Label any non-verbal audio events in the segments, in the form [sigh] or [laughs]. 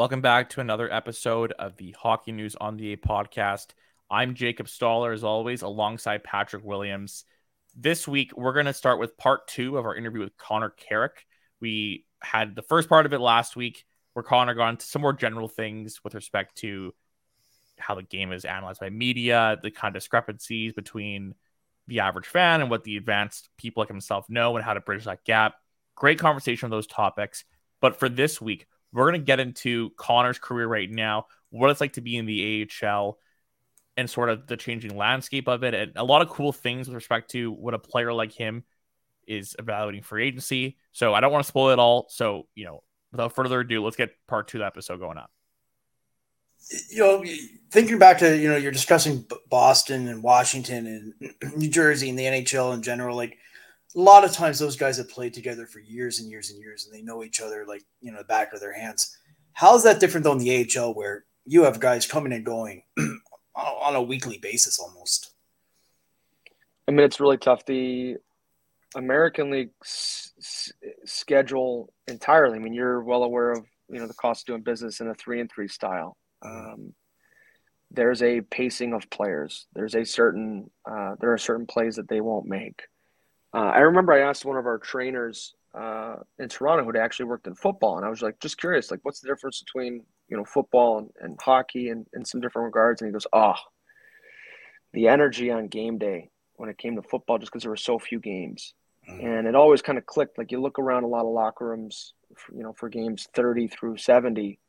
Welcome back to another episode of the Hockey News on the A podcast. I'm Jacob Stoller, as always, alongside Patrick Williams. This week, we're going to start with part two of our interview with Connor Carrick. We had the first part of it last week, where Connor got into some more general things with respect to how the game is analyzed by media, the kind of discrepancies between the average fan and what the advanced people like himself know, and how to bridge that gap. Great conversation on those topics. But for this week, we're going to get into Connor's career right now, what it's like to be in the AHL, and sort of the changing landscape of it, and a lot of cool things with respect to what a player like him is evaluating free agency. So I don't want to spoil it all. So, you know, without further ado, let's get part two of the episode going on. You know, thinking back to, you know, you're discussing Boston and Washington and [clears throat] New Jersey and the NHL in general, like – a lot of times those guys have played together for years and years and years and they know each other like you know the back of their hands. How's that different though in the ahl where you have guys coming and going [clears throat] on a weekly basis almost? I mean it's really tough. The american league s- schedule entirely. I mean you're well aware of you know the cost of doing business in a three and three style. Um, there's a pacing of players. There's a certain uh, there are certain plays that they won't make uh, I remember I asked one of our trainers uh, in Toronto who'd actually worked in football, and I was like, just curious, like, what's the difference between you know football and, and hockey and in some different regards? And he goes, oh, the energy on game day when it came to football, just because there were so few games, mm-hmm. and it always kind of clicked. Like you look around a lot of locker rooms, for, you know, for games thirty through seventy,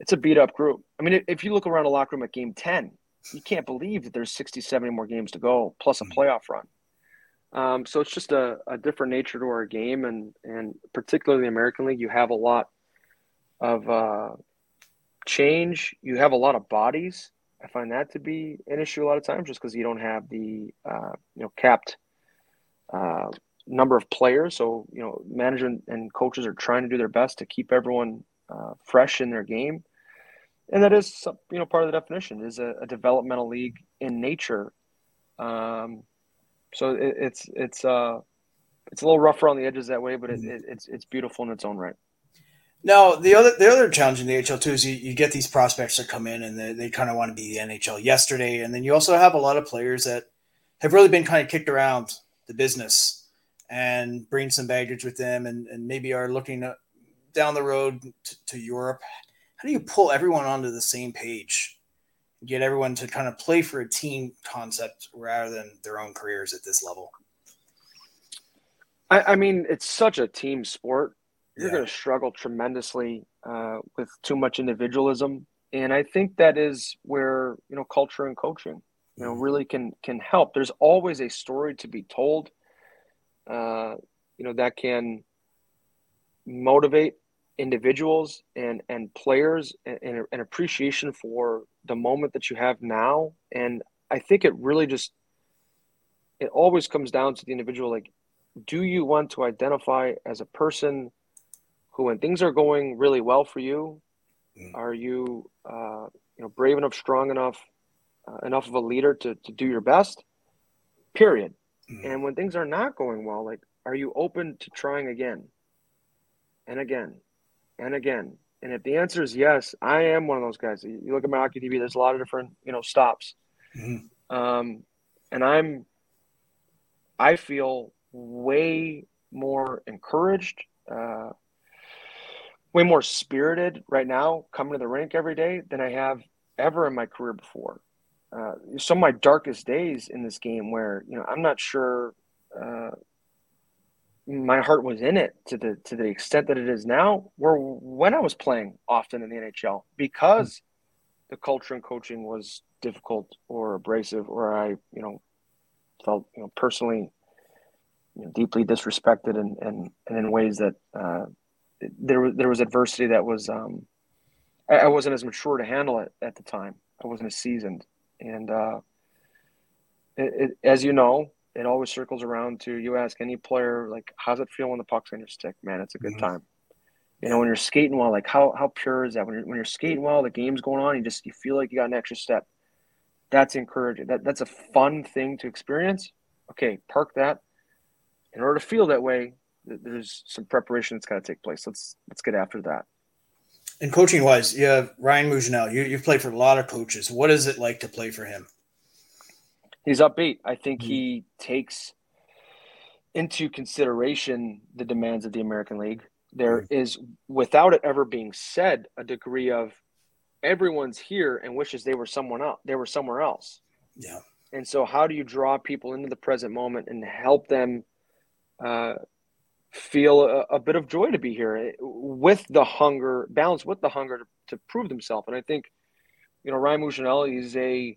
it's a beat up group. I mean, if you look around a locker room at game ten, you can't believe that there's 60, 70 more games to go plus a mm-hmm. playoff run. Um, so it's just a, a, different nature to our game, and and particularly the American League, you have a lot of uh, change. You have a lot of bodies. I find that to be an issue a lot of times, just because you don't have the uh, you know capped uh, number of players. So you know, management and coaches are trying to do their best to keep everyone uh, fresh in their game, and that is you know part of the definition is a, a developmental league in nature. Um, so it, it's it's uh it's a little rougher on the edges that way, but it, it, it's it's beautiful in its own right. Now the other the other challenge in the AHL too is you, you get these prospects that come in and they, they kind of want to be the NHL yesterday, and then you also have a lot of players that have really been kind of kicked around the business and bring some baggage with them, and, and maybe are looking down the road to, to Europe. How do you pull everyone onto the same page get everyone to kind of play for a team concept rather than their own careers at this level? I, I mean, it's such a team sport. You're yeah. going to struggle tremendously uh, with too much individualism, and I think that is where you know culture and coaching, you know, mm-hmm. really can can help. There's always a story to be told. Uh, you know that can motivate individuals and and players and an appreciation for the moment that you have now. And i think it really just it always comes down to the individual like do you want to identify as a person who when things are going really well for you mm. are you uh, you know brave enough strong enough uh, enough of a leader to, to do your best? Period. Mm. and when things are not going well like are you open to trying again? And again. And again and if the answer is yes, I am one of those guys. You look at my hockey TV. There's a lot of different, you know, stops, mm-hmm. um, and I'm. I feel way more encouraged, uh, way more spirited right now coming to the rink every day than I have ever in my career before. Uh, some of my darkest days in this game, where you know I'm not sure uh, my heart was in it to the to the extent that it is now where when I was playing often in the NHL because the culture and coaching was difficult or abrasive or I you know felt you know personally you know, deeply disrespected and, and and in ways that uh, there was there was adversity that was um, I, I wasn't as mature to handle it at the time. I wasn't as seasoned, and uh, it, it, as you know, it always circles around to you ask any player like, "How's it feel when the puck's on your stick?" Man, it's a good mm-hmm. time. You know, when you're skating well, like how how pure is that? When you're when you're skating well, the game's going on, you just you feel like you got an extra step. That's encouraging. That that's a fun thing to experience. Okay, park that. In order to feel that way, there's some preparation that's got to take place. Let's let's get after that. And coaching wise, you have Ryan Mougenel. You you've played for a lot of coaches. What is it like to play for him? He's upbeat. I think mm-hmm. he takes into consideration the demands of the American League. There mm-hmm. is, without it ever being said, a degree of everyone's here and wishes they were someone else. They were somewhere else. Yeah. And so, how do you draw people into the present moment and help them uh, feel a, a, bit of joy to be here eh, with the hunger, balance with the hunger to, to prove themselves? And I think, you know, Ryan Mougenel is a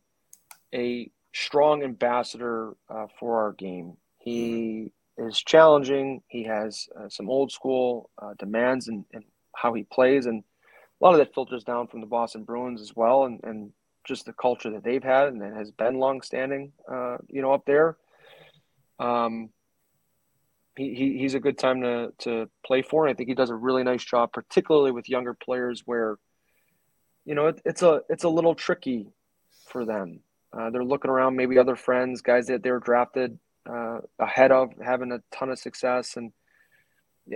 a strong ambassador uh, for our game. He is challenging. He has uh, some old school uh, demands and how he plays, and a lot of that filters down from the Boston Bruins as well, and, and just the culture that they've had and that has been longstanding, uh, you know, up there. Um, he, he, he's a good time to, to play for. And I think he does a really nice job, particularly with younger players where, you know, it, it's a, it's a little tricky for them. Uh, they're looking around, maybe other friends, guys that they were drafted uh, ahead of, having a ton of success. And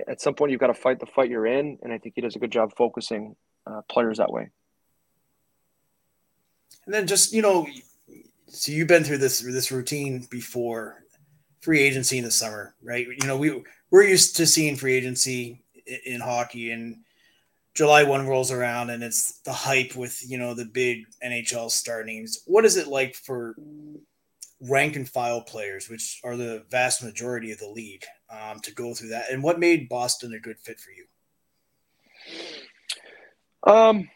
at some point, you've got to fight the fight you're in. And I think he does a good job focusing uh, players that way. And then just you know, so you've been through this this routine before free agency in the summer, right? You know, we we're used to seeing free agency in, in hockey and July 1 rolls around and it's the hype with, you know, the big NHL star names. What is it like for rank and file players, which are the vast majority of the league, um, to go through that? And what made Boston a good fit for you? Um,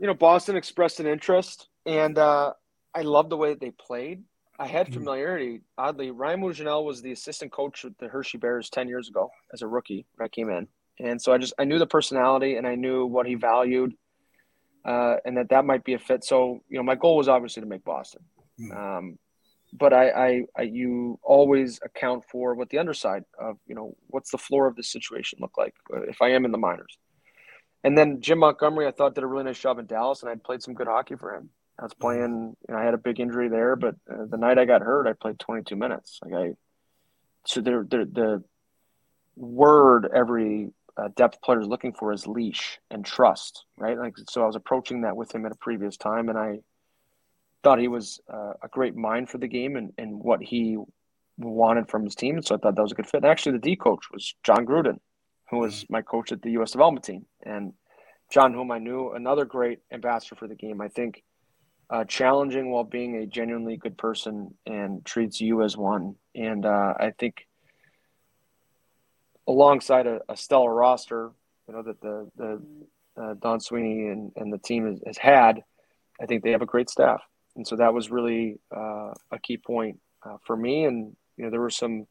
you know, Boston expressed an interest, and uh, I love the way that they played. I had hmm. familiarity. Oddly, Ryan Mougenel was the assistant coach with the Hershey Bears ten years ago as a rookie when I came in, and so I just I knew the personality and I knew what he valued, uh, and that that might be a fit. So you know, my goal was obviously to make Boston. Mm. Um, but I, I, I, you always account for what the underside of you know what's the floor of the situation look like uh, if I am in the minors. And then Jim Montgomery, I thought did a really nice job in Dallas, and I played some good hockey for him. I was playing, you know, I had a big injury there, but uh, the night I got hurt, I played 22 minutes. Like I, so the the, the word every uh, depth player is looking for is leash and trust, right? Like so, I was approaching that with him at a previous time, and I thought he was uh, a great mind for the game and, and what he wanted from his team. So I thought that was a good fit. And actually, the D coach was John Gruden, who was my coach at the U.S. development team, and John, whom I knew, another great ambassador for the game. I think uh, challenging while being a genuinely good person and treats you as one. And uh, I think alongside a, a, stellar roster, you know that the the uh, Don Sweeney and, and the team has, has, had, I think they have a great staff, and so that was really uh, a key point uh, for me. And you know there were some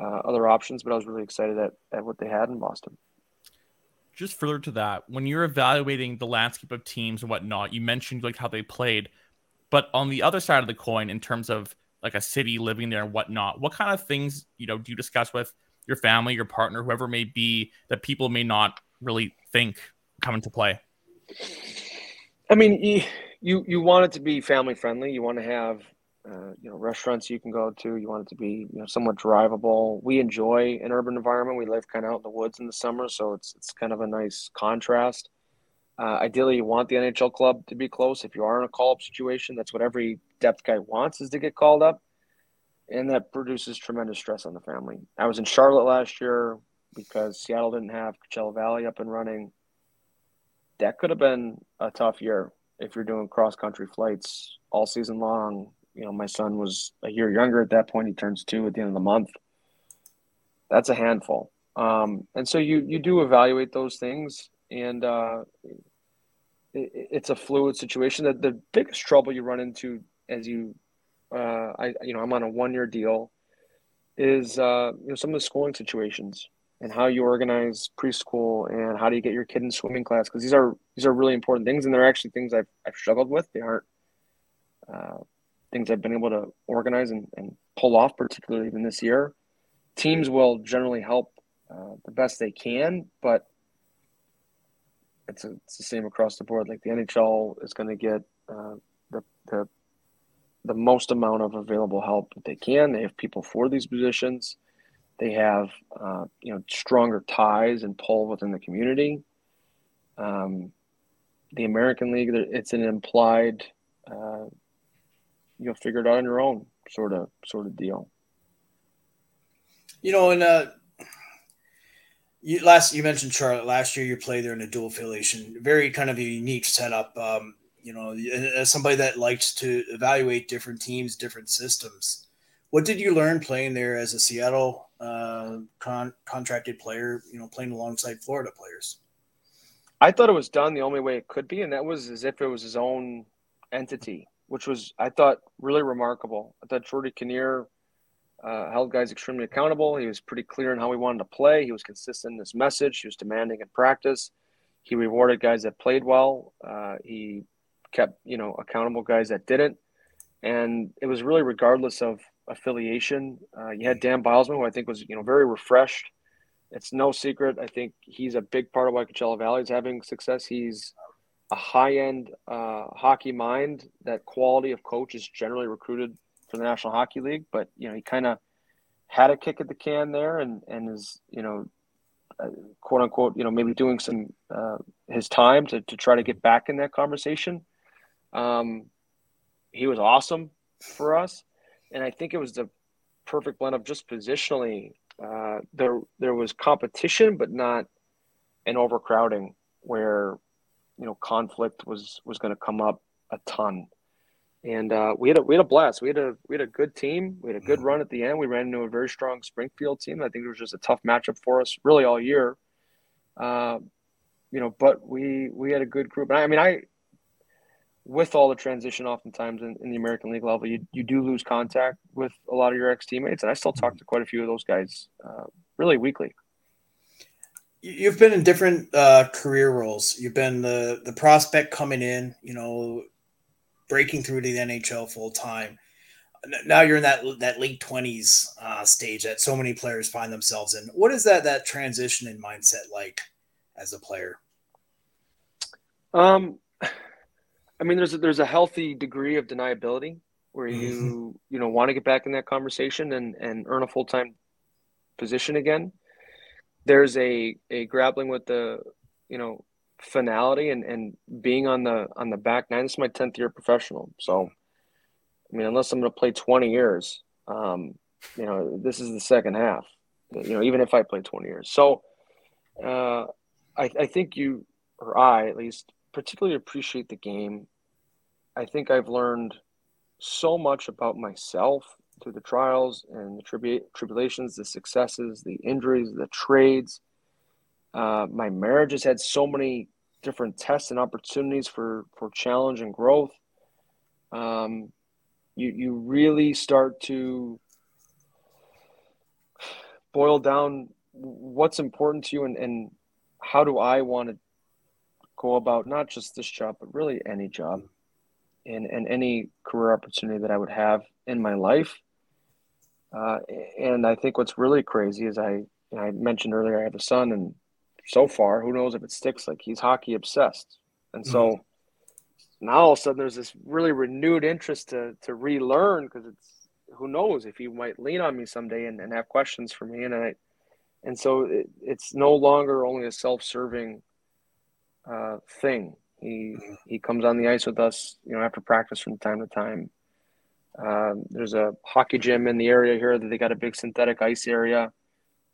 uh, other options, but I was really excited at, at what they had in Boston. Just further to that, when you're evaluating the landscape of teams and whatnot, you mentioned like how they played, but on the other side of the coin, in terms of like a city living there and whatnot, what kind of things you know do you discuss with your family, your partner, whoever may be that people may not really think come into play? I mean, you you, you want it to be family friendly. You want to have uh, you know restaurants you can go to. You want it to be you know somewhat drivable. We enjoy an urban environment. We live kind of out in the woods in the summer, so it's it's kind of a nice contrast. Uh, ideally, you want the NHL club to be close. If you are in a call up situation, that's what every depth guy wants is to get called up, and that produces tremendous stress on the family. I was in Charlotte last year because Seattle didn't have Coachella Valley up and running. That could have been a tough year if you're doing cross country flights all season long you know, my son was a year younger at that point. He turns two at the end of the month. That's a handful. Um, and so you you do evaluate those things, and uh, it, it's a fluid situation. That the biggest trouble you run into as you, uh, I you know, I'm on a one year deal, is uh, you know some of the schooling situations, and how you organize preschool and how do you get your kid in swimming class because these are these are really important things and they're actually things I've, I've struggled with. They aren't uh, things I've been able to organize and, and pull off particularly even this year. Teams will generally help uh, the best they can but it's, a, it's the same across the board. Like the NHL is going to get uh, the, the the most amount of available help that they can they have people for these positions they have, uh, you know, stronger ties and pull within the community. Um, the American League, it's an implied, uh, you'll figure it out on your own sort of sort of deal. You know, and uh, you last you mentioned Charlotte last year. You played there in a dual affiliation, very kind of a unique setup. Um, you know, as somebody that likes to evaluate different teams, different systems. What did you learn playing there as a Seattle uh, con- contracted player, you know, playing alongside Florida players. I thought it was done the only way it could be, and that was as if it was his own entity, which was I thought really remarkable. I thought Geordie Kinnear uh, held guys extremely accountable. He was pretty clear in how he wanted to play. He was consistent in his message. He was demanding in practice. He rewarded guys that played well. Uh, he kept you know accountable guys that didn't, and it was really regardless of affiliation. Uh, you had Dan Bylsma, who I think was you know very refreshed. It's no secret. I think he's a big part of why Coachella Valley is having success. He's a high end uh, hockey mind. That quality of coach is generally recruited for the National Hockey League, but you know he kind of had a kick at the can there, and and is you know uh, quote unquote you know maybe doing some uh, his time to to try to get back in that conversation. Um, he was awesome for us and I think it was the perfect blend of just positionally. Uh, there there was competition, but not an overcrowding where you know conflict was was going to come up a ton. And uh, we had a we had a blast. We had a we had a good team. We had a good mm-hmm. run at the end. We ran into a very strong Springfield team. I think it was just a tough matchup for us, really all year. Uh, you know, but we we had a good group. And I, I mean, I with all the transition oftentimes in, in, the American League level, you, you do lose contact with a lot of your ex teammates. And I still talk to quite a few of those guys uh, really weekly. You've been in different uh, career roles. You've been the, the prospect coming in, you know, breaking through to the NHL full time. Now you're in that that late twenties uh, stage that so many players find themselves in. What is that that transition in mindset like as a player? Um, I mean, there's a, there's a healthy degree of deniability where you mm-hmm. you know want to get back in that conversation and and earn a full time position again. There's a a grappling with the you know finality and and being on the on the back nine. This is my tenth year professional, so I mean, unless I'm going to play 20 years, um, you know, this is the second half. You know, even if I play 20 years, so uh, I I think you or I at least particularly appreciate the game. I think I've learned so much about myself through the trials and the tribu- tribulations, the successes, the injuries, the trades. Uh, my marriage has had so many different tests and opportunities for for challenge and growth. Um, you you really start to boil down what's important to you and, and how do I want to go about not just this job, but really any job and, and any career opportunity that I would have in my life. Uh, and I think what's really crazy is I, I mentioned earlier, I have a son, and so far, who knows if it sticks? Like he's hockey obsessed. And so mm-hmm. now all of a sudden there's this really renewed interest to, to relearn because it's, who knows if he might lean on me someday and, and have questions for me. And I, and so it, it's no longer only a self-serving uh, thing. He he comes on the ice with us, you know, after practice from time to time. Um, there's a hockey gym in the area here that they got a big synthetic ice area.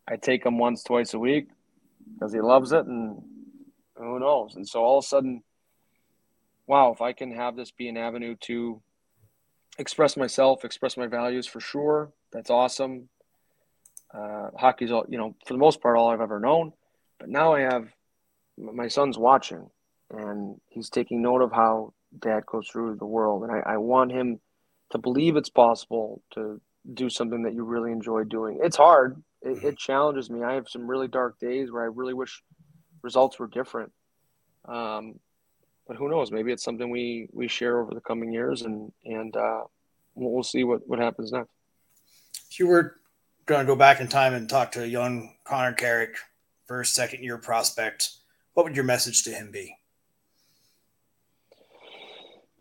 I take him once, twice a week because he loves it, and who knows? And so all of a sudden, wow, if I can have this be an avenue to express myself, express my values for sure, that's awesome. Uh, hockey's all, you know, for the most part, all I've ever known. But now I have my son's watching and he's taking note of how dad goes through the world. And I, I want him to believe it's possible to do something that you really enjoy doing. It's hard. It, it, challenges me. I have some really dark days where I really wish results were different. Um, but who knows? Maybe it's something we we share over the coming years, and and uh, we'll see what what happens next. If you were going to go back in time and talk to a young Connor Carrick, first second year prospect, what would your message to him be?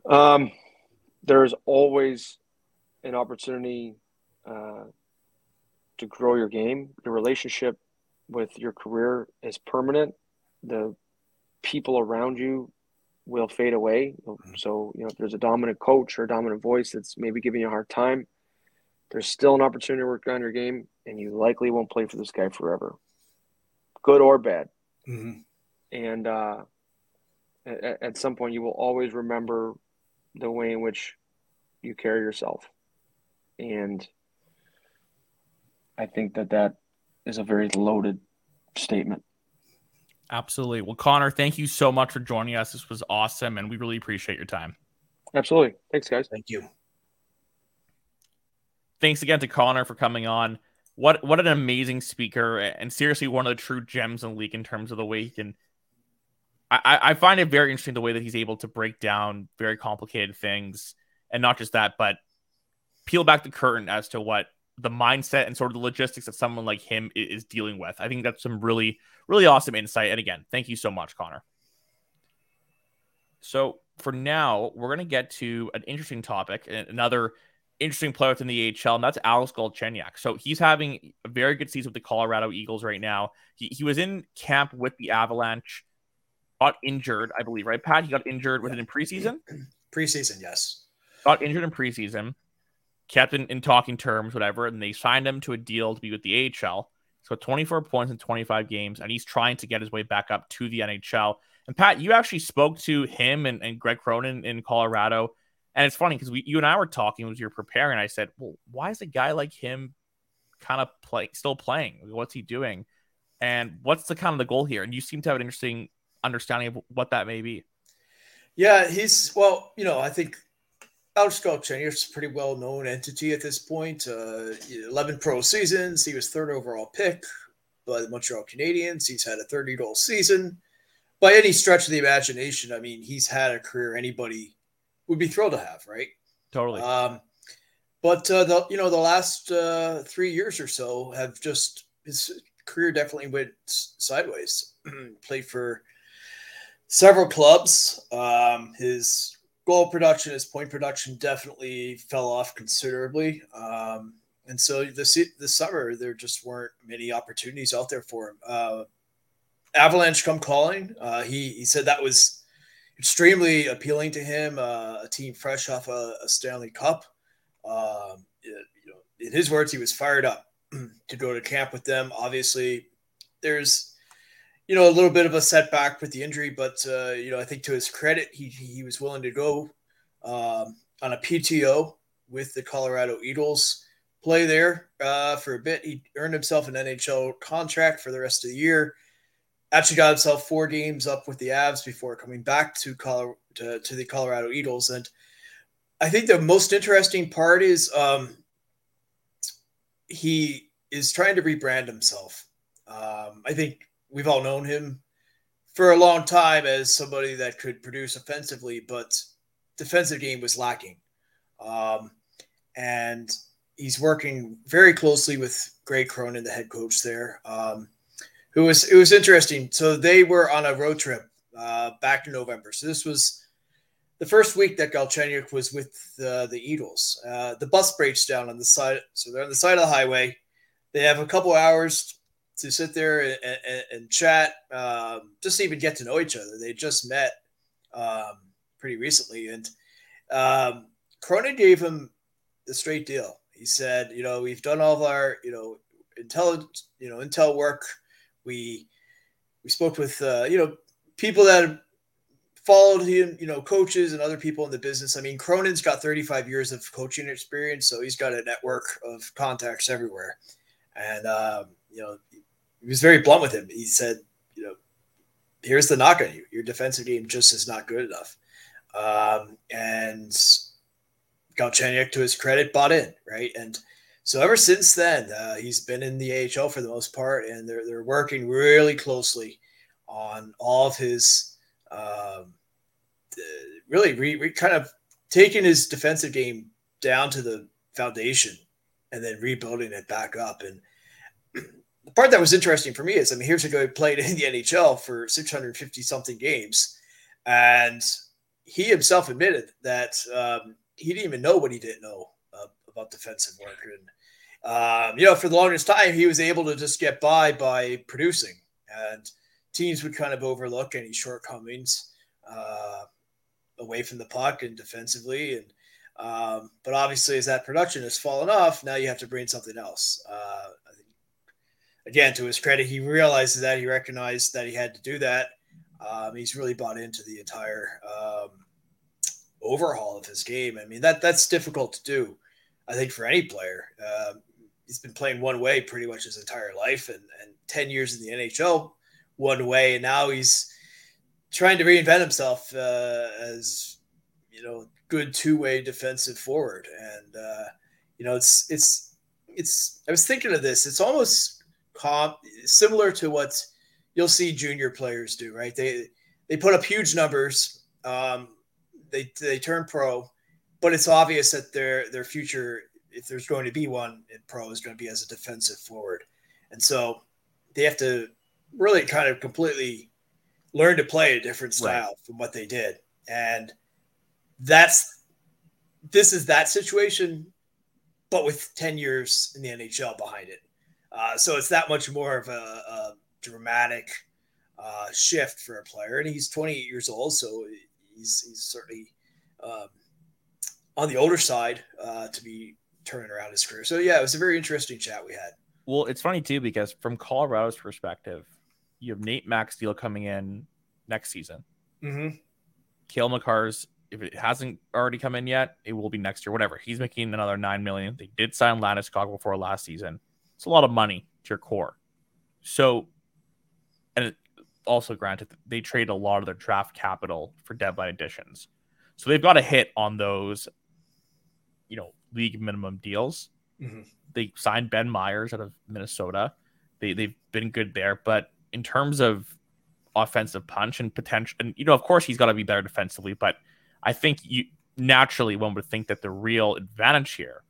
Um, there's always an opportunity uh, to grow your game. Your relationship with your career is permanent. The people around you will fade away. Mm-hmm. So, you know, if there's a dominant coach or a dominant voice that's maybe giving you a hard time, there's still an opportunity to work on your game, and you likely won't play for this guy forever, good or bad. Mm-hmm. And uh, at, at some point, you will always remember the way in which you carry yourself. And I think that that is a very loaded statement. Absolutely. Well, Connor, thank you so much for joining us. This was awesome, and we really appreciate your time. Absolutely. Thanks, guys. Thank you. Thanks again to Connor for coming on. What what an amazing speaker, and seriously, one of the true gems in the league in terms of the way he can I, I find it very interesting the way that he's able to break down very complicated things, and not just that, but peel back the curtain as to what the mindset and sort of the logistics that someone like him is dealing with. I think that's some really, really awesome insight. And again, thank you so much, Connor. So for now, we're going to get to an interesting topic, another interesting player within the AHL, and that's Alex Galchenyuk. So he's having a very good season with the Colorado Eagles right now. He, he was in camp with the Avalanche got injured, I believe, right, Pat? He got injured with it in [clears throat] preseason. Preseason, yes. Got injured in preseason, kept in, in talking terms, whatever, and they signed him to a deal to be with the AHL. So 24 points in 25 games, and he's trying to get his way back up to the NHL. And Pat, you actually spoke to him and, and Greg Cronin in Colorado. And it's funny because we you and I were talking as you were preparing. I said, Well, why is a guy like him kind of play still playing? What's he doing? And what's the kind of the goal here? And you seem to have an interesting understanding of what that may be. Yeah, he's well, you know, I think Alex Galchenyuk is a pretty well known entity at this point. Uh, 11 pro seasons. He was third overall pick by the Montreal Canadiens. He's had a 30 goal season. By any stretch of the imagination, I mean, he's had a career anybody would be thrilled to have, right? Totally. Um, but uh, the you know the last uh, three years or so have just his career definitely went sideways. [clears throat] Played for several clubs. Um, his goal production, his point production definitely fell off considerably. Um, and so this this summer there just weren't many opportunities out there for him. Uh, Avalanche come calling. Uh, he he said that was extremely appealing to him. Uh, a team fresh off a, a Stanley Cup. Um, it, you know, in his words, he was fired up [clears throat] to go to camp with them. Obviously, there's you know, a little bit of a setback with the injury, but uh, you know, I think to his credit, he he was willing to go um, on a PTO with the Colorado Eagles, play there uh, for a bit. He earned himself an NHL contract for the rest of the year. Actually, got himself four games up with the Avs before coming back to Colorado to, to the Colorado Eagles, and I think the most interesting part is um, he is trying to rebrand himself. Um, I think we've all known him for a long time as somebody that could produce offensively, but defensive game was lacking. Um, and he's working very closely with Greg Cronin, the head coach there. Um, who was it was interesting. So they were on a road trip uh, back in November. So this was the first week that Galchenyuk was with uh, the Eagles. Uh, the bus breaks down on the side, so they're on the side of the highway. They have a couple hours to sit there and, and, and chat, um, just even get to know each other. They just met um, pretty recently, and um, Cronin gave him the straight deal. He said, "You know, we've done all of our, you know, intel, you know, intel work. We we spoke with, uh, you know, people that followed him, you know, coaches and other people in the business. I mean, Cronin's got 35 years of coaching experience, so he's got a network of contacts everywhere. And um, you know, he was very blunt with him. He said, you know, here's the knock on you. Your defensive game just is not good enough. Um, and Galchenyuk, to his credit, bought in, right? And So ever since then, uh, he's been in the AHL for the most part, and they're they're working really closely on all of his um, really re, re, kind of taking his defensive game down to the foundation and then rebuilding it back up. And the part that was interesting for me is, I mean, here's a guy who played in the NHL for 650 something games, and he himself admitted that um, he didn't even know what he didn't know uh, about defensive work. And um, you know, for the longest time, he was able to just get by by producing, and teams would kind of overlook any shortcomings uh, away from the puck and defensively. And um, but obviously, as that production has fallen off, now you have to bring something else. Uh, again, to his credit, he realizes that he recognized that he had to do that. Um, he's really bought into the entire um, overhaul of his game. I mean, that that's difficult to do. I think for any player, um, he's been playing one way pretty much his entire life, and, and ten years in the NHL one way, and now he's trying to reinvent himself uh, as you know good two way defensive forward, and uh, you know it's it's it's. I was thinking of this. It's almost comp similar to what you'll see junior players do, right? They they put up huge numbers. Um, they they turn pro, but it's obvious that their their future, if there's going to be one in pro, is going to be as a defensive forward, and so they have to really kind of completely learn to play a different style right. from what they did. And that's this is that situation, but with 10 years in the NHL behind it. Uh, so it's that much more of a, a dramatic uh, shift for a player. And he's 28 years old, so he's, he's certainly um, on the older side uh, to be turning around his career. So yeah, it was a very interesting chat we had. Well, it's funny too because from Colorado's perspective, you have Nate MacKinnon coming in next season. Mm-hmm. Cale Makar's, if it hasn't already come in yet, it will be next year. Whatever. He's making another nine million. They did sign Landeskog before last season. It's a lot of money to your core. So, and also granted, they trade a lot of their draft capital for deadline additions. So they've got a hit on those, you know, league minimum deals. Mm-hmm. They signed Ben Meyers out of Minnesota. They they've been good there, but in terms of offensive punch and potential, and you know, of course, he's got to be better defensively, but I think you naturally one would think that the real advantage here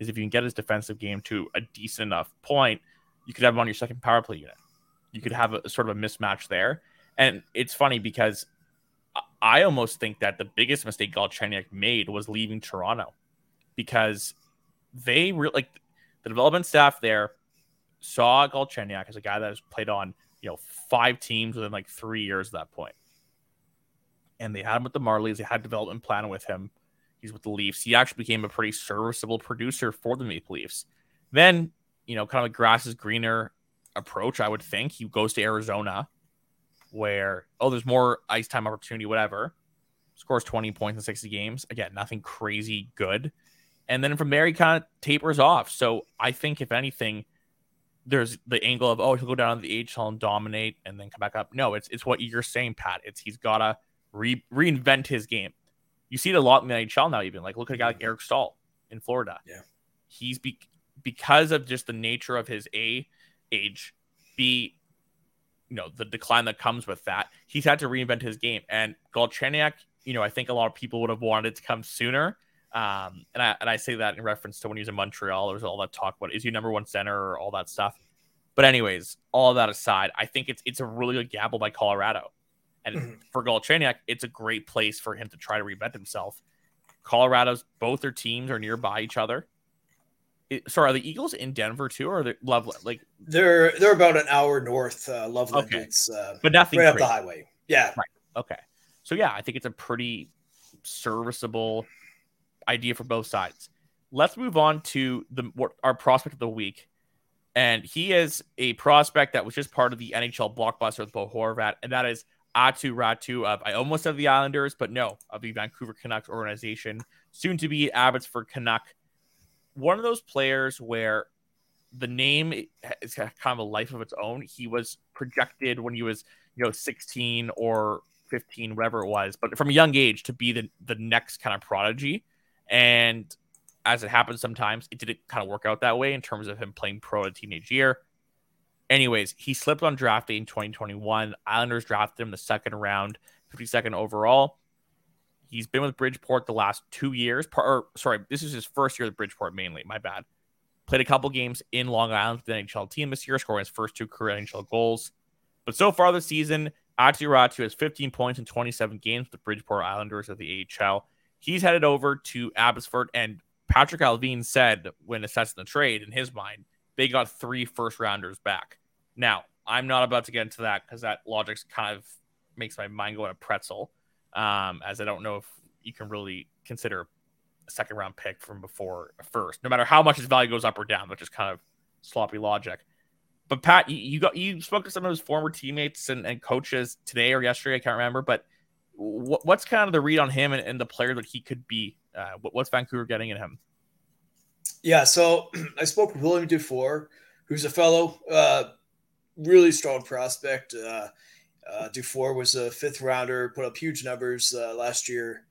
is if you can get his defensive game to a decent enough point, you could have him on your second power play unit. You could have a, sort of a mismatch there. And it's funny because I almost think that the biggest mistake Galchenyuk made was leaving Toronto because they really like the development staff there saw Galchenyuk as a guy that has played on you know, five teams within like three years at that point. And they had him with the Marlies. They had development plan with him. He's with the Leafs. He actually became a pretty serviceable producer for the Maple Leafs. Then, you know, kind of a grass is greener approach, I would think. He goes to Arizona where, oh, there's more ice time opportunity, whatever. Scores 20 points in 60 games. Again, nothing crazy good. And then from there, he kind of tapers off. So I think, if anything, there's the angle of oh he'll go down to the AHL and dominate and then come back up. No, it's it's what you're saying, Pat. It's he's gotta re- reinvent his game. You see it a lot in the NHL now. Even like look at a guy like. Eric Staal in Florida. Yeah, he's be- because of just the nature of his a age, b you know the decline that comes with that. He's had to reinvent his game. And Galchenyuk, you know, I think a lot of people would have wanted to come sooner. Um, and I and I say that in reference to when he was in Montreal. There was all that talk about is he number one center or all that stuff. But anyways, all that aside, I think it's it's a really good gamble by Colorado. And [clears throat] for Galchenyuk, it's a great place for him to try to reinvent himself. Colorado's both their teams are nearby each other. It, sorry, are the Eagles in Denver too, or the Loveland? Like they're they're about an hour north. Uh, Loveland, okay. it's uh, but nothing right crazy. up the highway. Yeah, right. Okay, so yeah, I think it's a pretty serviceable idea for both sides. Let's move on to the what, our prospect of the week. And he is a prospect that was just part of the NHL blockbuster with Bo Horvat, and that is Aatu Räty of I almost have the Islanders, but no, of the Vancouver Canucks organization, soon to be Abbotsford Canuck. One of those players where the name is kind of a life of its own. He was projected when he was, you know, 16 or 15, whatever it was, but from a young age to be the the next kind of prodigy. And as it happens sometimes, it didn't kind of work out that way in terms of him playing pro a teenage year. Anyways, he slipped on draft day in 2021. Islanders drafted him the second round, 52nd overall. He's been with Bridgeport the last two years. Or sorry, this is his first year with Bridgeport mainly. My bad. Played a couple games in Long Island with the NHL team this year, scoring his first two career NHL goals. But so far this season, Aatu Räty has 15 points in 27 games with the Bridgeport Islanders of the AHL. He's headed over to Abbotsford, and Patrick Allvin said when assessing the trade, in his mind, they got three first rounders back. Now, I'm not about to get into that because that logic kind of makes my mind go in a pretzel, um, as I don't know if you can really consider a second round pick from before a first, no matter how much his value goes up or down, which is kind of sloppy logic. But Pat, you, got you spoke to some of his former teammates and, and coaches today or yesterday, I can't remember, but what, what's kind of the read on him and, and the player that he could be? Uh, what, what's Vancouver getting in him? Yeah, so [clears throat] I spoke with William Dufour, who's a fellow, uh, really strong prospect. Uh, uh, Dufour was a fifth rounder, put up huge numbers uh, last year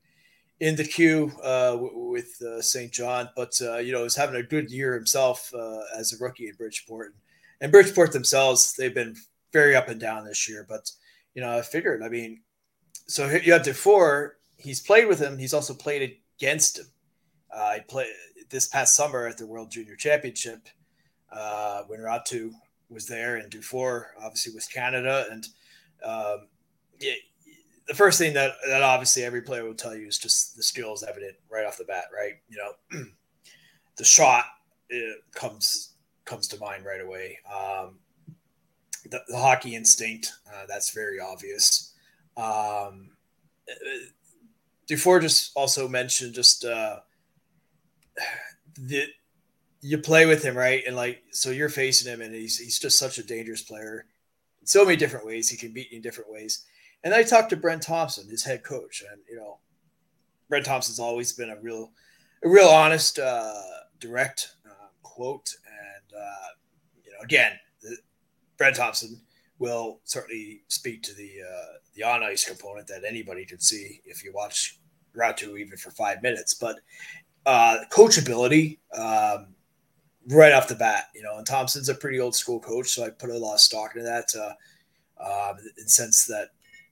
in the Q uh, w- with uh, Saint John, but uh, you know, was having a good year himself uh, as a rookie in Bridgeport and Bridgeport themselves, they've been very up and down this year. But you know, I figured. I mean, so you have Dufour. He's played with him. He's also played against him. I played this past summer at the World Junior Championship uh, when Räty was there, and Dufour obviously was Canada. And um, yeah, the first thing that that obviously every player will tell you is just the skill is evident right off the bat, right? You know, [clears throat] the shot comes comes to mind right away. Um, the, the, hockey instinct, uh, that's very obvious. Um, Dufour just also mentioned just uh, [sighs] the you play with him right, and like so you're facing him, and he's he's just such a dangerous player. In so many different ways he can beat you in different ways. And I talked to Brent Thompson, his head coach, and you know, Brent Thompson's always been a real, a real honest, uh, direct uh, quote And uh, you know, again, the, Brent Thompson will certainly speak to the uh, the on ice component that anybody can see if you watch Räty even for five minutes. But uh, coachability, um, right off the bat, you know, and Thompson's a pretty old school coach, so I put a lot of stock into that. Uh, um, in sense that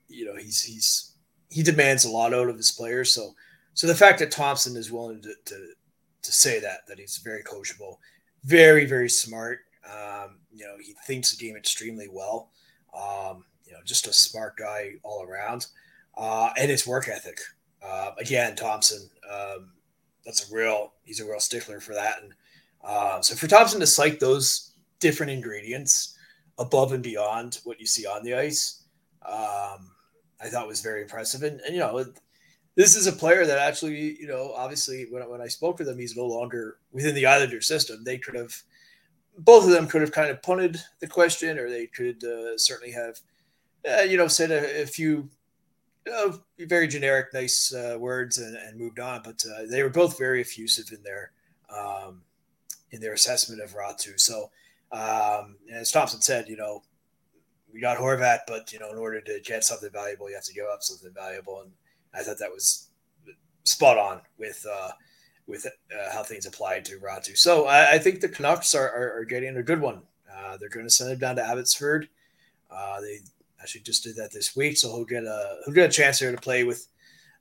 you know he's he's he demands a lot out of his players. So so the fact that Thompson is willing to to, to say that that he's very coachable very, very smart. Um, you know, he thinks the game extremely well. Um, you know, just a smart guy all around. Uh, and his work ethic. Uh, again, Thompson, um, that's a real, he's a real stickler for that. And uh, so for Thompson to cite those different ingredients above and beyond what you see on the ice, um, I thought was very impressive. And, and you know, this is a player that actually, you know, obviously when, when I spoke to them, he's no longer within the Islander system. They could have, both of them could have kind of punted the question, or they could uh, certainly have, uh, you know, said a, a few uh, very generic, nice uh, words and, and, moved on. But uh, they were both very effusive in their um, in their assessment of Räty. So, um, as Thompson said, you know, we got Horvat, but you know, in order to get something valuable, you have to give up something valuable, and I thought that was spot on with uh, with uh, how things applied to Räty. So I, I think the Canucks are, are, are, getting a good one. Uh, they're going to send him down to Abbotsford. Uh, they actually just did that this week, so he'll get a he'll get a chance there to play with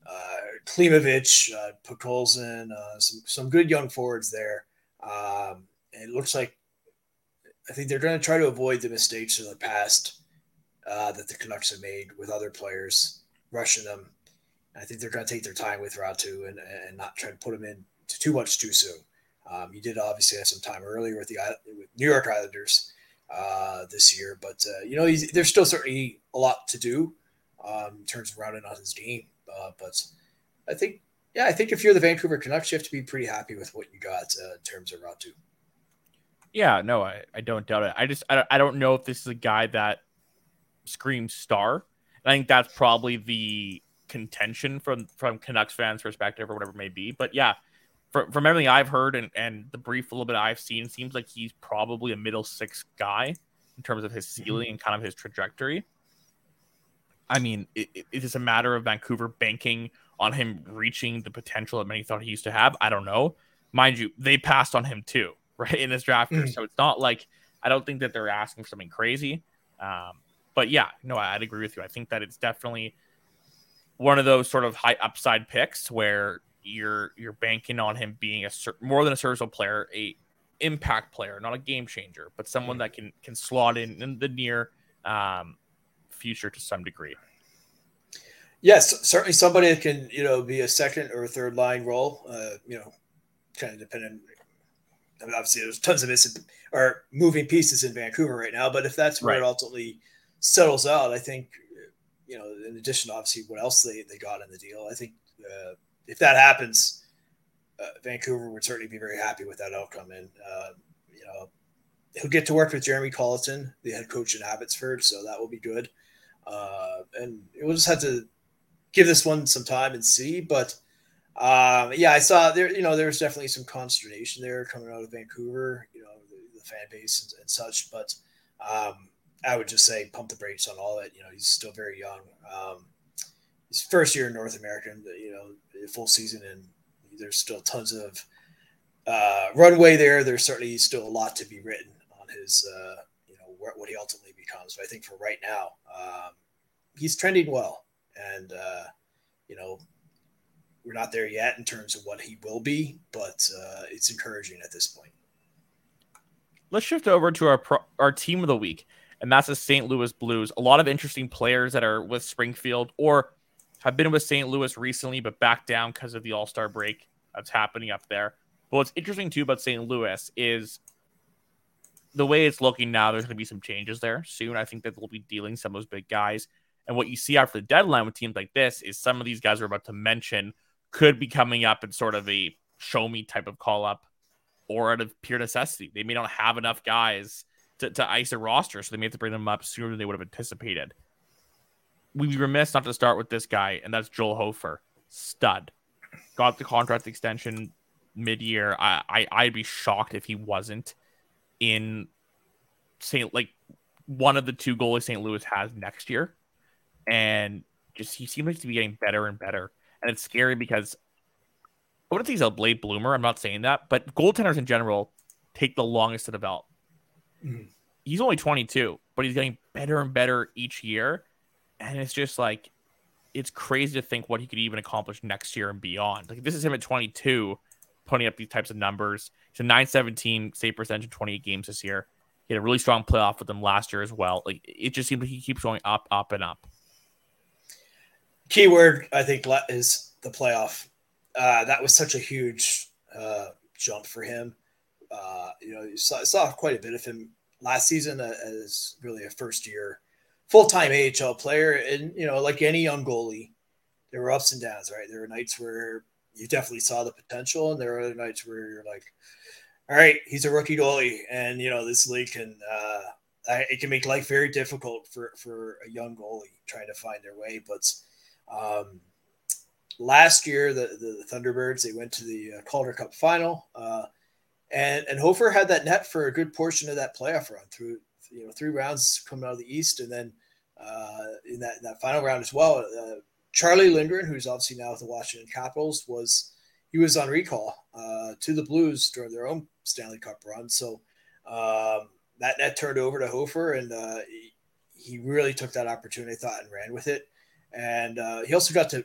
uh, Klimovich, uh, Podkolzin, uh, some some good young forwards there. Um, it looks like I think they're going to try to avoid the mistakes of the past uh, that the Canucks have made with other players, rushing them I think they're going to take their time with Räty and, and not try to put him in too much too soon. Um, he did obviously have some time earlier with the with New York Islanders uh, this year, but uh, you know there's still certainly a lot to do um, in terms of rounding out his game. Uh, but I think, yeah, I think if you're the Vancouver Canucks, you have to be pretty happy with what you got uh, in terms of Räty. Yeah, no, I, I don't doubt it. I just I, I don't know if this is a guy that screams star. And I think that's probably the contention from from Canucks fans' perspective or whatever it may be. But yeah, from, from everything I've heard and, and the brief little bit I've seen, seems like he's probably a middle six guy in terms of his mm-hmm. ceiling and kind of his trajectory. I mean, it, it is a matter of Vancouver banking on him reaching the potential that many thought he used to have. I don't know. mind you, they passed on him too, [laughs] right in this draft. Mm. So it's not like I don't think that they're asking for something crazy. Um, but yeah, no, I'd agree with you. I think that it's definitely one of those sort of high upside picks where you're you're banking on him being a more than a serviceable player, a impact player, not a game changer, but someone mm. that can can slot in in the near um, future to some degree. Yes, certainly somebody that can you know be a second or third line role. Uh, you know, kind of dependent. I mean, obviously, there's tons of missing or moving pieces in Vancouver right now, but if that's where right. it ultimately settles out, I think you know, in addition to obviously what else they, they got in the deal, I think uh, if that happens, uh, Vancouver would certainly be very happy with that outcome. And, uh, you know, he'll get to work with Jeremy Colliton, the head coach in Abbotsford, so that will be good. Uh, and we'll just have to give this one some time and see. But um, yeah, I saw there, you know, there was definitely some consternation there coming out of Vancouver, you know, the, the fan base and, and such. But um, I would just say pump the brakes on all that. You know, he's still very young. Um, his first year in North America, you know, full season, and there's still tons of uh, runway there. There's certainly still a lot to be written on his, uh, you know, what he ultimately becomes. But I think for right now, um, he's trending well, and uh, you know, we're not there yet in terms of what he will be, but uh, it's encouraging at this point. Let's shift over to our pro- our team of the week and that's the St. Louis Blues. A lot of interesting players that are with Springfield or have been with St. Louis recently, but back down because of the All Star break that's happening up there. But what's interesting too about St. Louis is the way it's looking now. There's going to be some changes there soon. I think that they'll be dealing some of those big guys. And what you see after the deadline with teams like this is some of these guys we're about to mention could be coming up in sort of a show me type of call up or out of pure necessity. They may not have enough guys to, to ice a roster, so they may have to bring them up sooner than they would have anticipated. We'd be remiss not to start with this guy, and that's Joel Hofer. Stud. Got the contract extension mid year. I, I I'd be shocked if he wasn't in St. like one of the two goalies St. Louis has next year. And just he seems to be getting better and better. And it's scary because I wouldn't think he's a late bloomer. I'm not saying that, but goaltenders in general take the longest to develop. Mm-hmm. He's only 22, but he's getting better and better each year. And it's just like, it's crazy to think what he could even accomplish next year and beyond. Like, this is him at 22, putting up these types of numbers. He's a 917 save percentage in 28 games this year. He had a really strong playoff with them last year as well. Like, it just seems like he keeps going up, up, and up. Keyword, I think, is the playoff. Uh, that was such a huge uh, jump for him. Uh, you know, you saw, saw, quite a bit of him last season as really a first year full time AHL player. And, you know, like any young goalie, there were ups and downs, right? There were nights where you definitely saw the potential, and there were other nights where you're like, all right, he's a rookie goalie, and, you know, this league can, uh, it can make life very difficult for, for a young goalie trying to find their way. But, um, last year, the, the Thunderbirds, they went to the uh, Calder Cup final. Uh, and and Hofer had that net for a good portion of that playoff run through you know three rounds coming out of the East, and then uh, in that in that final round as well. Uh, Charlie Lindgren, who's obviously now with the Washington Capitals, was he was on recall uh, to the Blues during their own Stanley Cup run. So um, that net turned over to Hofer, and uh, he, he, really took that opportunity, I thought, and ran with it. And uh, he also got to,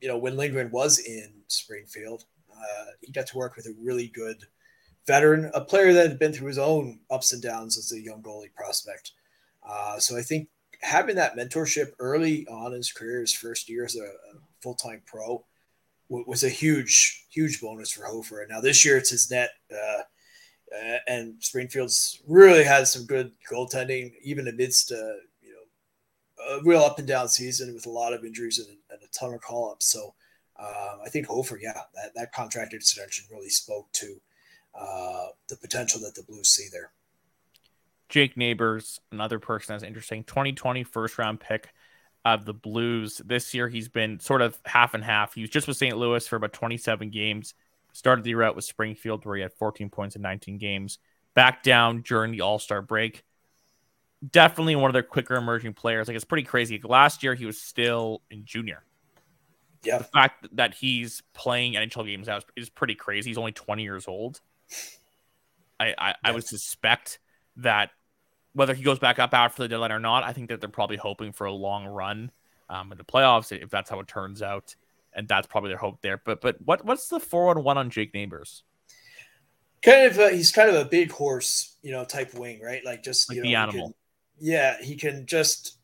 you know, when Lindgren was in Springfield, uh, he got to work with a really good veteran, a player that had been through his own ups and downs as a young goalie prospect. Uh, so I think having that mentorship early on in his career, his first year as a, a full time pro, w- was a huge, huge bonus for Hofer. And now this year it's his net. Uh, uh, and Springfield's really had some good goaltending, even amidst a real up and down season with a lot of injuries and, and a ton of call ups. So uh, I think Hofer, yeah, that, that contract extension really spoke to uh, the potential that the Blues see there. Jake Neighbors, another person that's interesting, 2020 first round pick of the Blues. This year, he's been sort of half and half. He was just with St. Louis for about 27 games. Started the year out with Springfield, where he had 14 points in 19 games. Back down during the All Star break. Definitely one of their quicker emerging players. Like it's pretty crazy. Last year, he was still in junior. Yeah. The fact that he's playing NHL games now is, pretty crazy. He's only 20 years old. I, I, I would suspect that whether he goes back up after the deadline or not, I think that they're probably hoping for a long run um, in the playoffs if that's how it turns out, and that's probably their hope there. But but what what's the four on one on Jake Neighbors? Kind of, he's kind of a big horse, you know, type wing, right? Like just like you know, the animal. Can, yeah, he can just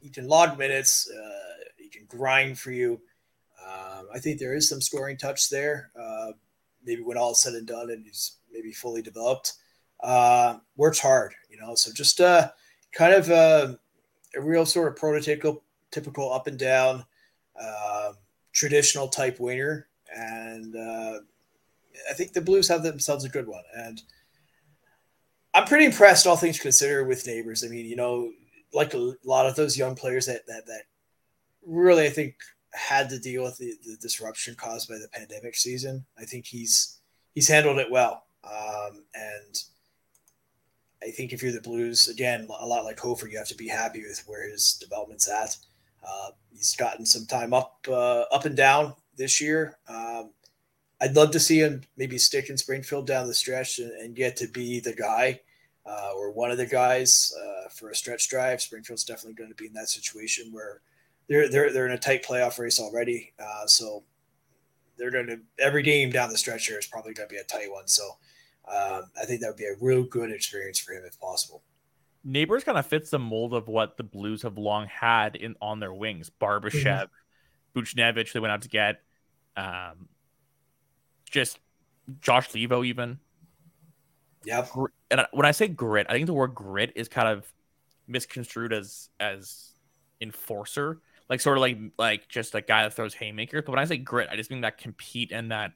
he can log minutes. Uh, he can grind for you. Um, I think there is some scoring touch there. Uh, maybe when all is said and done, and he's maybe fully developed. Uh, works hard, you know. So just uh, kind of uh, a real sort of prototypical, typical up and down, uh, traditional type winger, and uh, I think the Blues have themselves a good one. And I'm pretty impressed, all things considered, with Neighbors. I mean, you know, like a lot of those young players that that that really, I think, had to deal with the, the disruption caused by the pandemic season. I think he's he's handled it well. Um, and I think if you're the Blues, again, a lot like Hofer, you have to be happy with where his development's at. Uh, he's gotten some time up, uh, up and down this year. Um, I'd love to see him maybe stick in Springfield down the stretch and, and get to be the guy uh, or one of the guys uh, for a stretch drive. Springfield's definitely going to be in that situation where they're they're they're in a tight playoff race already. Uh, so they're going to every game down the stretch here is probably going to be a tight one. So um, I think that would be a real good experience for him if possible. Neighbors kind of fits the mold of what the Blues have long had in on their wings. Barbashev, mm-hmm. Buchnevich, they went out to get. Um, just Josh Leivo even. Yep. And when I say grit, I think the word grit is kind of misconstrued as as enforcer, like sort of like like just a guy that throws haymakers. But when I say grit, I just mean that compete and that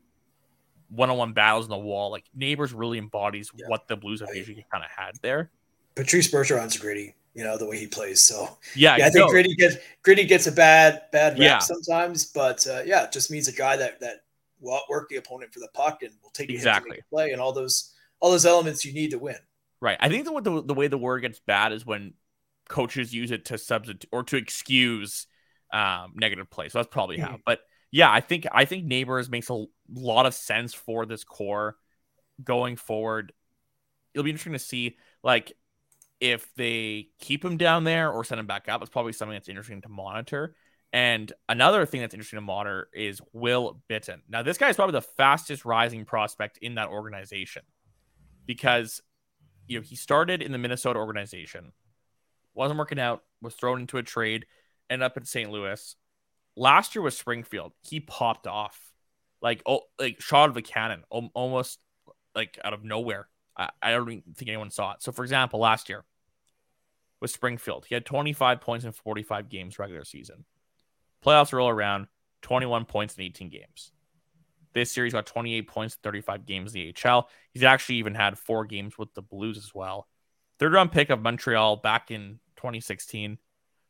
one-on-one battles in the wall. Like Neighbors really embodies yeah. what the Blues have I, usually kind of had there. Patrice Bergeron's gritty, you know the way he plays. So yeah, yeah I think no. gritty gets gritty gets a bad bad rep yeah. sometimes, but uh, yeah, it just means a guy that that will outwork the opponent for the puck and will take exactly play and all those all those elements you need to win. Right. I think the the, the way the word gets bad is when coaches use it to substitute or to excuse um, negative play. So that's probably how. Mm-hmm. But yeah, I think I think Neighbors makes a lot of sense for this core going forward. It'll be interesting to see like if they keep him down there or send him back up. It's probably something that's interesting to monitor. And another thing that's interesting to monitor is Will Bitten. Now, this guy is probably the fastest rising prospect in that organization because you know he started in the Minnesota organization, wasn't working out, was thrown into a trade, ended up in St. Louis, last year was Springfield. He popped off like oh like a cannon, almost like out of nowhere. I, I don't think anyone saw it. So for example, last year with Springfield, he had 25 points in 45 games regular season. Playoffs roll around, 21 points in 18 games. This series got 28 points, 35 games in the AHL. He's actually even had four games with the Blues as well. Third round pick of Montreal back in 2016. So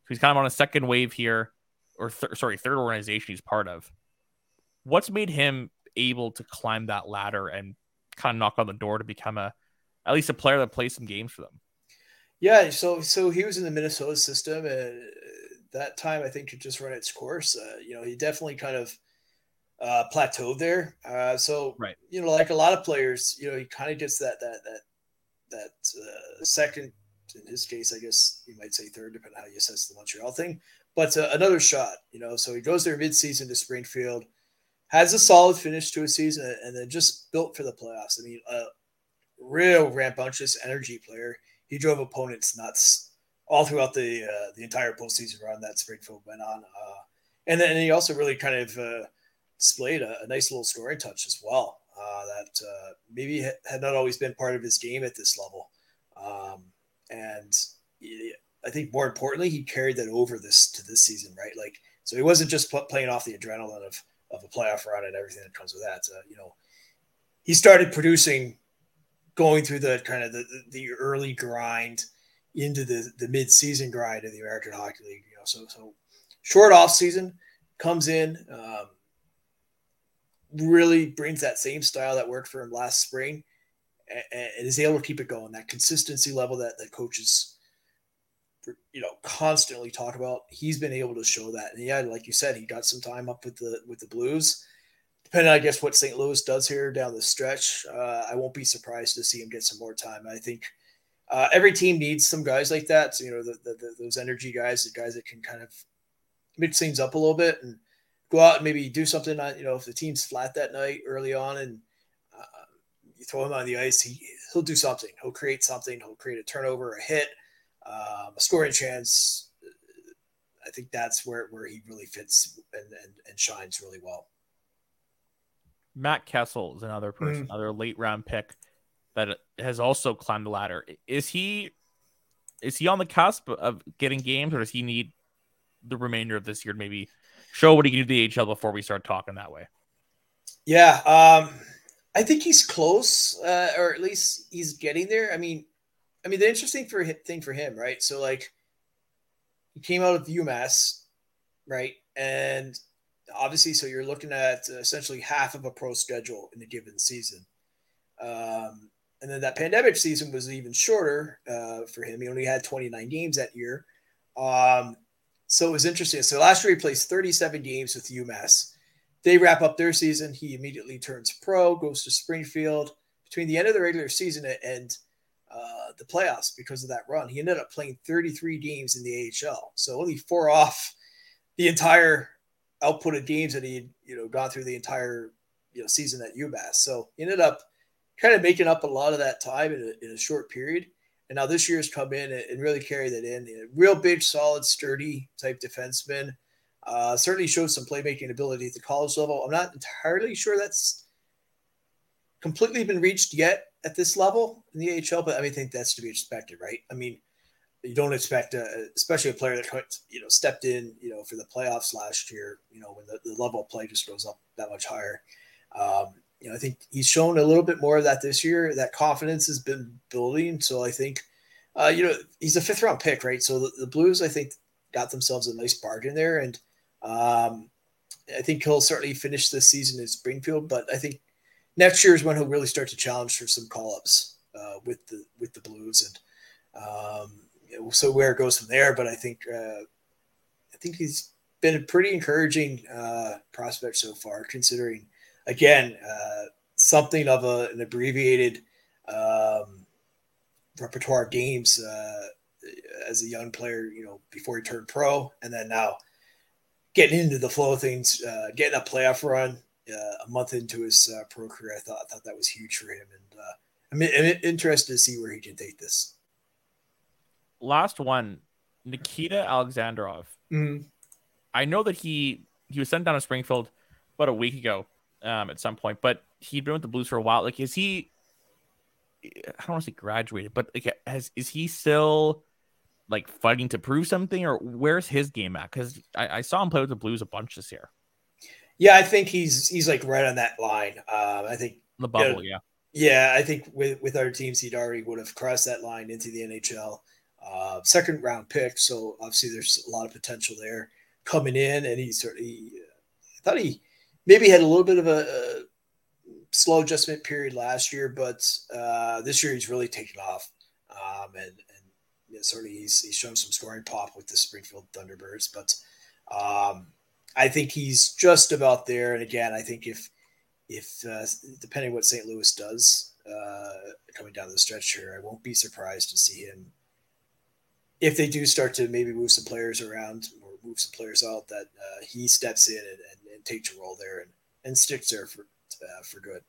he's kind of on a second wave here or th- sorry, third organization he's part of. What's made him able to climb that ladder and kind of knock on the door to become a at least a player that plays some games for them? Yeah, so so he was in the Minnesota system, and that time I think just run its course. Uh, you know, he definitely kind of uh, plateaued there. Uh, so right, you know, like a lot of players, you know, he kind of gets that that that that uh, second. In his case, I guess you might say third, depending on how you assess the Montreal thing but uh, another shot, you know. So he goes there midseason to Springfield, has a solid finish to a season, and then just built for the playoffs. I mean, a real rambunctious energy player. He drove opponents nuts all throughout the uh, the entire postseason run that Springfield went on, uh, and then he also really kind of uh, displayed a, a, nice little scoring touch as well. Uh, that uh, maybe had not always been part of his game at this level, um, and I think more importantly, he carried that over this to this season, right? Like, so he wasn't just playing off the adrenaline of of a playoff run and everything that comes with that. Uh, you know, he started producing, going through the kind of the, the early grind into the the mid season grind of the American Hockey League. You know, so so short off season comes in, um, really brings that same style that worked for him last spring, and, is able to keep it going. That consistency level that the coaches you know constantly talk about. He's been able to show that, and yeah, like you said, he got some time up with the with the Blues. Depending, I guess, what St. Louis does here down the stretch, uh, I won't be surprised to see him get some more time. I think uh, every team needs some guys like that. So, you know, the, the, the, those energy guys, the guys that can kind of mix things up a little bit and go out and maybe do something on, you know, if the team's flat that night early on and uh, you throw him on the ice, he, he'll do something. He'll create something. He'll create a turnover, a hit, um, a scoring chance. I think that's where, where he really fits and, and, and shines really well. Matt Kessel is another person, mm. another late round pick that has also climbed the ladder. Is he is he on the cusp of getting games, or does he need the remainder of this year to maybe show what he can do the AHL before we start talking that way? Yeah, um, I think he's close, uh, or at least he's getting there. I mean, I mean, the interesting for thing for him, right? So like, he came out of UMass, right, and obviously, so you're looking at essentially half of a pro schedule in a given season. Um, and then that pandemic season was even shorter uh, for him. He only had 29 games that year. Um, so it was interesting. So last year he plays 37 games with UMass. They wrap up their season. He immediately turns pro, goes to Springfield. Between the end of the regular season and uh, the playoffs, because of that run, he ended up playing 33 games in the AHL. So only four off the entire output of games that he you know, gone through the entire you know season at UMass. So he ended up kind of making up a lot of that time in a, in a short period. And now this year's come in and, really carry that in. Real big, solid, sturdy type defenseman. Uh, certainly showed some playmaking ability at the college level. I'm not entirely sure that's completely been reached yet at this level in the AHL, but I mean, I think that's to be expected, right? I mean, you don't expect, a, especially a player that you know stepped in, you know, for the playoffs last year. You know, when the, the level of play just goes up that much higher. Um, you know, I think he's shown a little bit more of that this year. That confidence has been building. So I think, uh, you know, he's a fifth round pick, right? So the, the, Blues, I think, got themselves a nice bargain there. And um, I think he'll certainly finish this season in Springfield. But I think next year is when he'll really start to challenge for some call ups uh, with the with the Blues. And um, so where it goes from there. But I think, uh, I think he's been a pretty encouraging uh, prospect so far, considering again, uh, something of a, an abbreviated um, repertoire of games uh, as a young player, you know, before he turned pro, and then now getting into the flow of things, uh, getting a playoff run uh, a month into his uh, pro career. I thought I thought that was huge for him, and uh, I'm, I'm interested to see where he can take this. Last one, Nikita Alexandrov. Mm-hmm. I know that he he was sent down to Springfield about a week ago um, at some point, but he'd been with the Blues for a while. Like, is he? I don't want to say graduated, but like, has is he still like fighting to prove something, or where's his game at? Because I, I, saw him play with the Blues a bunch this year. Yeah, I think he's he's like right on that line. Um, I think the bubble, you know, yeah. Yeah, I think with with other teams, he'd already would have crossed that line into the NHL. Uh, second round pick, so obviously there's a lot of potential there coming in, and he certainly. I thought he maybe had a little bit of a, a slow adjustment period last year, but uh, this year he's really taken off. Um, and, and you know, certainly he's, he's shown some scoring pop with the Springfield Thunderbirds, but um, I think he's just about there. And again, I think if, if uh, depending what St. Louis does uh, coming down the stretch here, I won't be surprised to see him if they do start to maybe move some players around or move some players out, that uh, he steps in and, and and takes a role there and, and sticks there for uh, for good.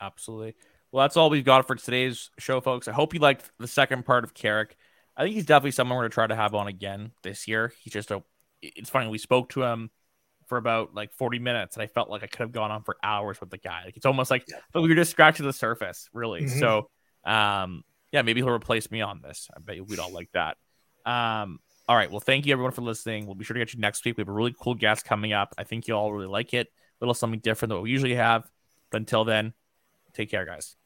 Absolutely. Well, that's all we've got for today's show, folks. I hope you liked the second part of Carrick. I think he's definitely someone we're going to try to have on again this year. He's just a. It's funny we spoke to him for about like 40 minutes, and I felt like I could have gone on for hours with the guy. Like it's almost like yeah. but we were just scratching the surface, really. Mm-hmm. So, um, yeah, maybe he'll replace me on this. I bet we'd all like that. Um, all right. Well, thank you everyone for listening. We'll be sure to get you next week. We have a really cool guest coming up. I think you all really like it. A little something different than what we usually have. But until then, take care, guys.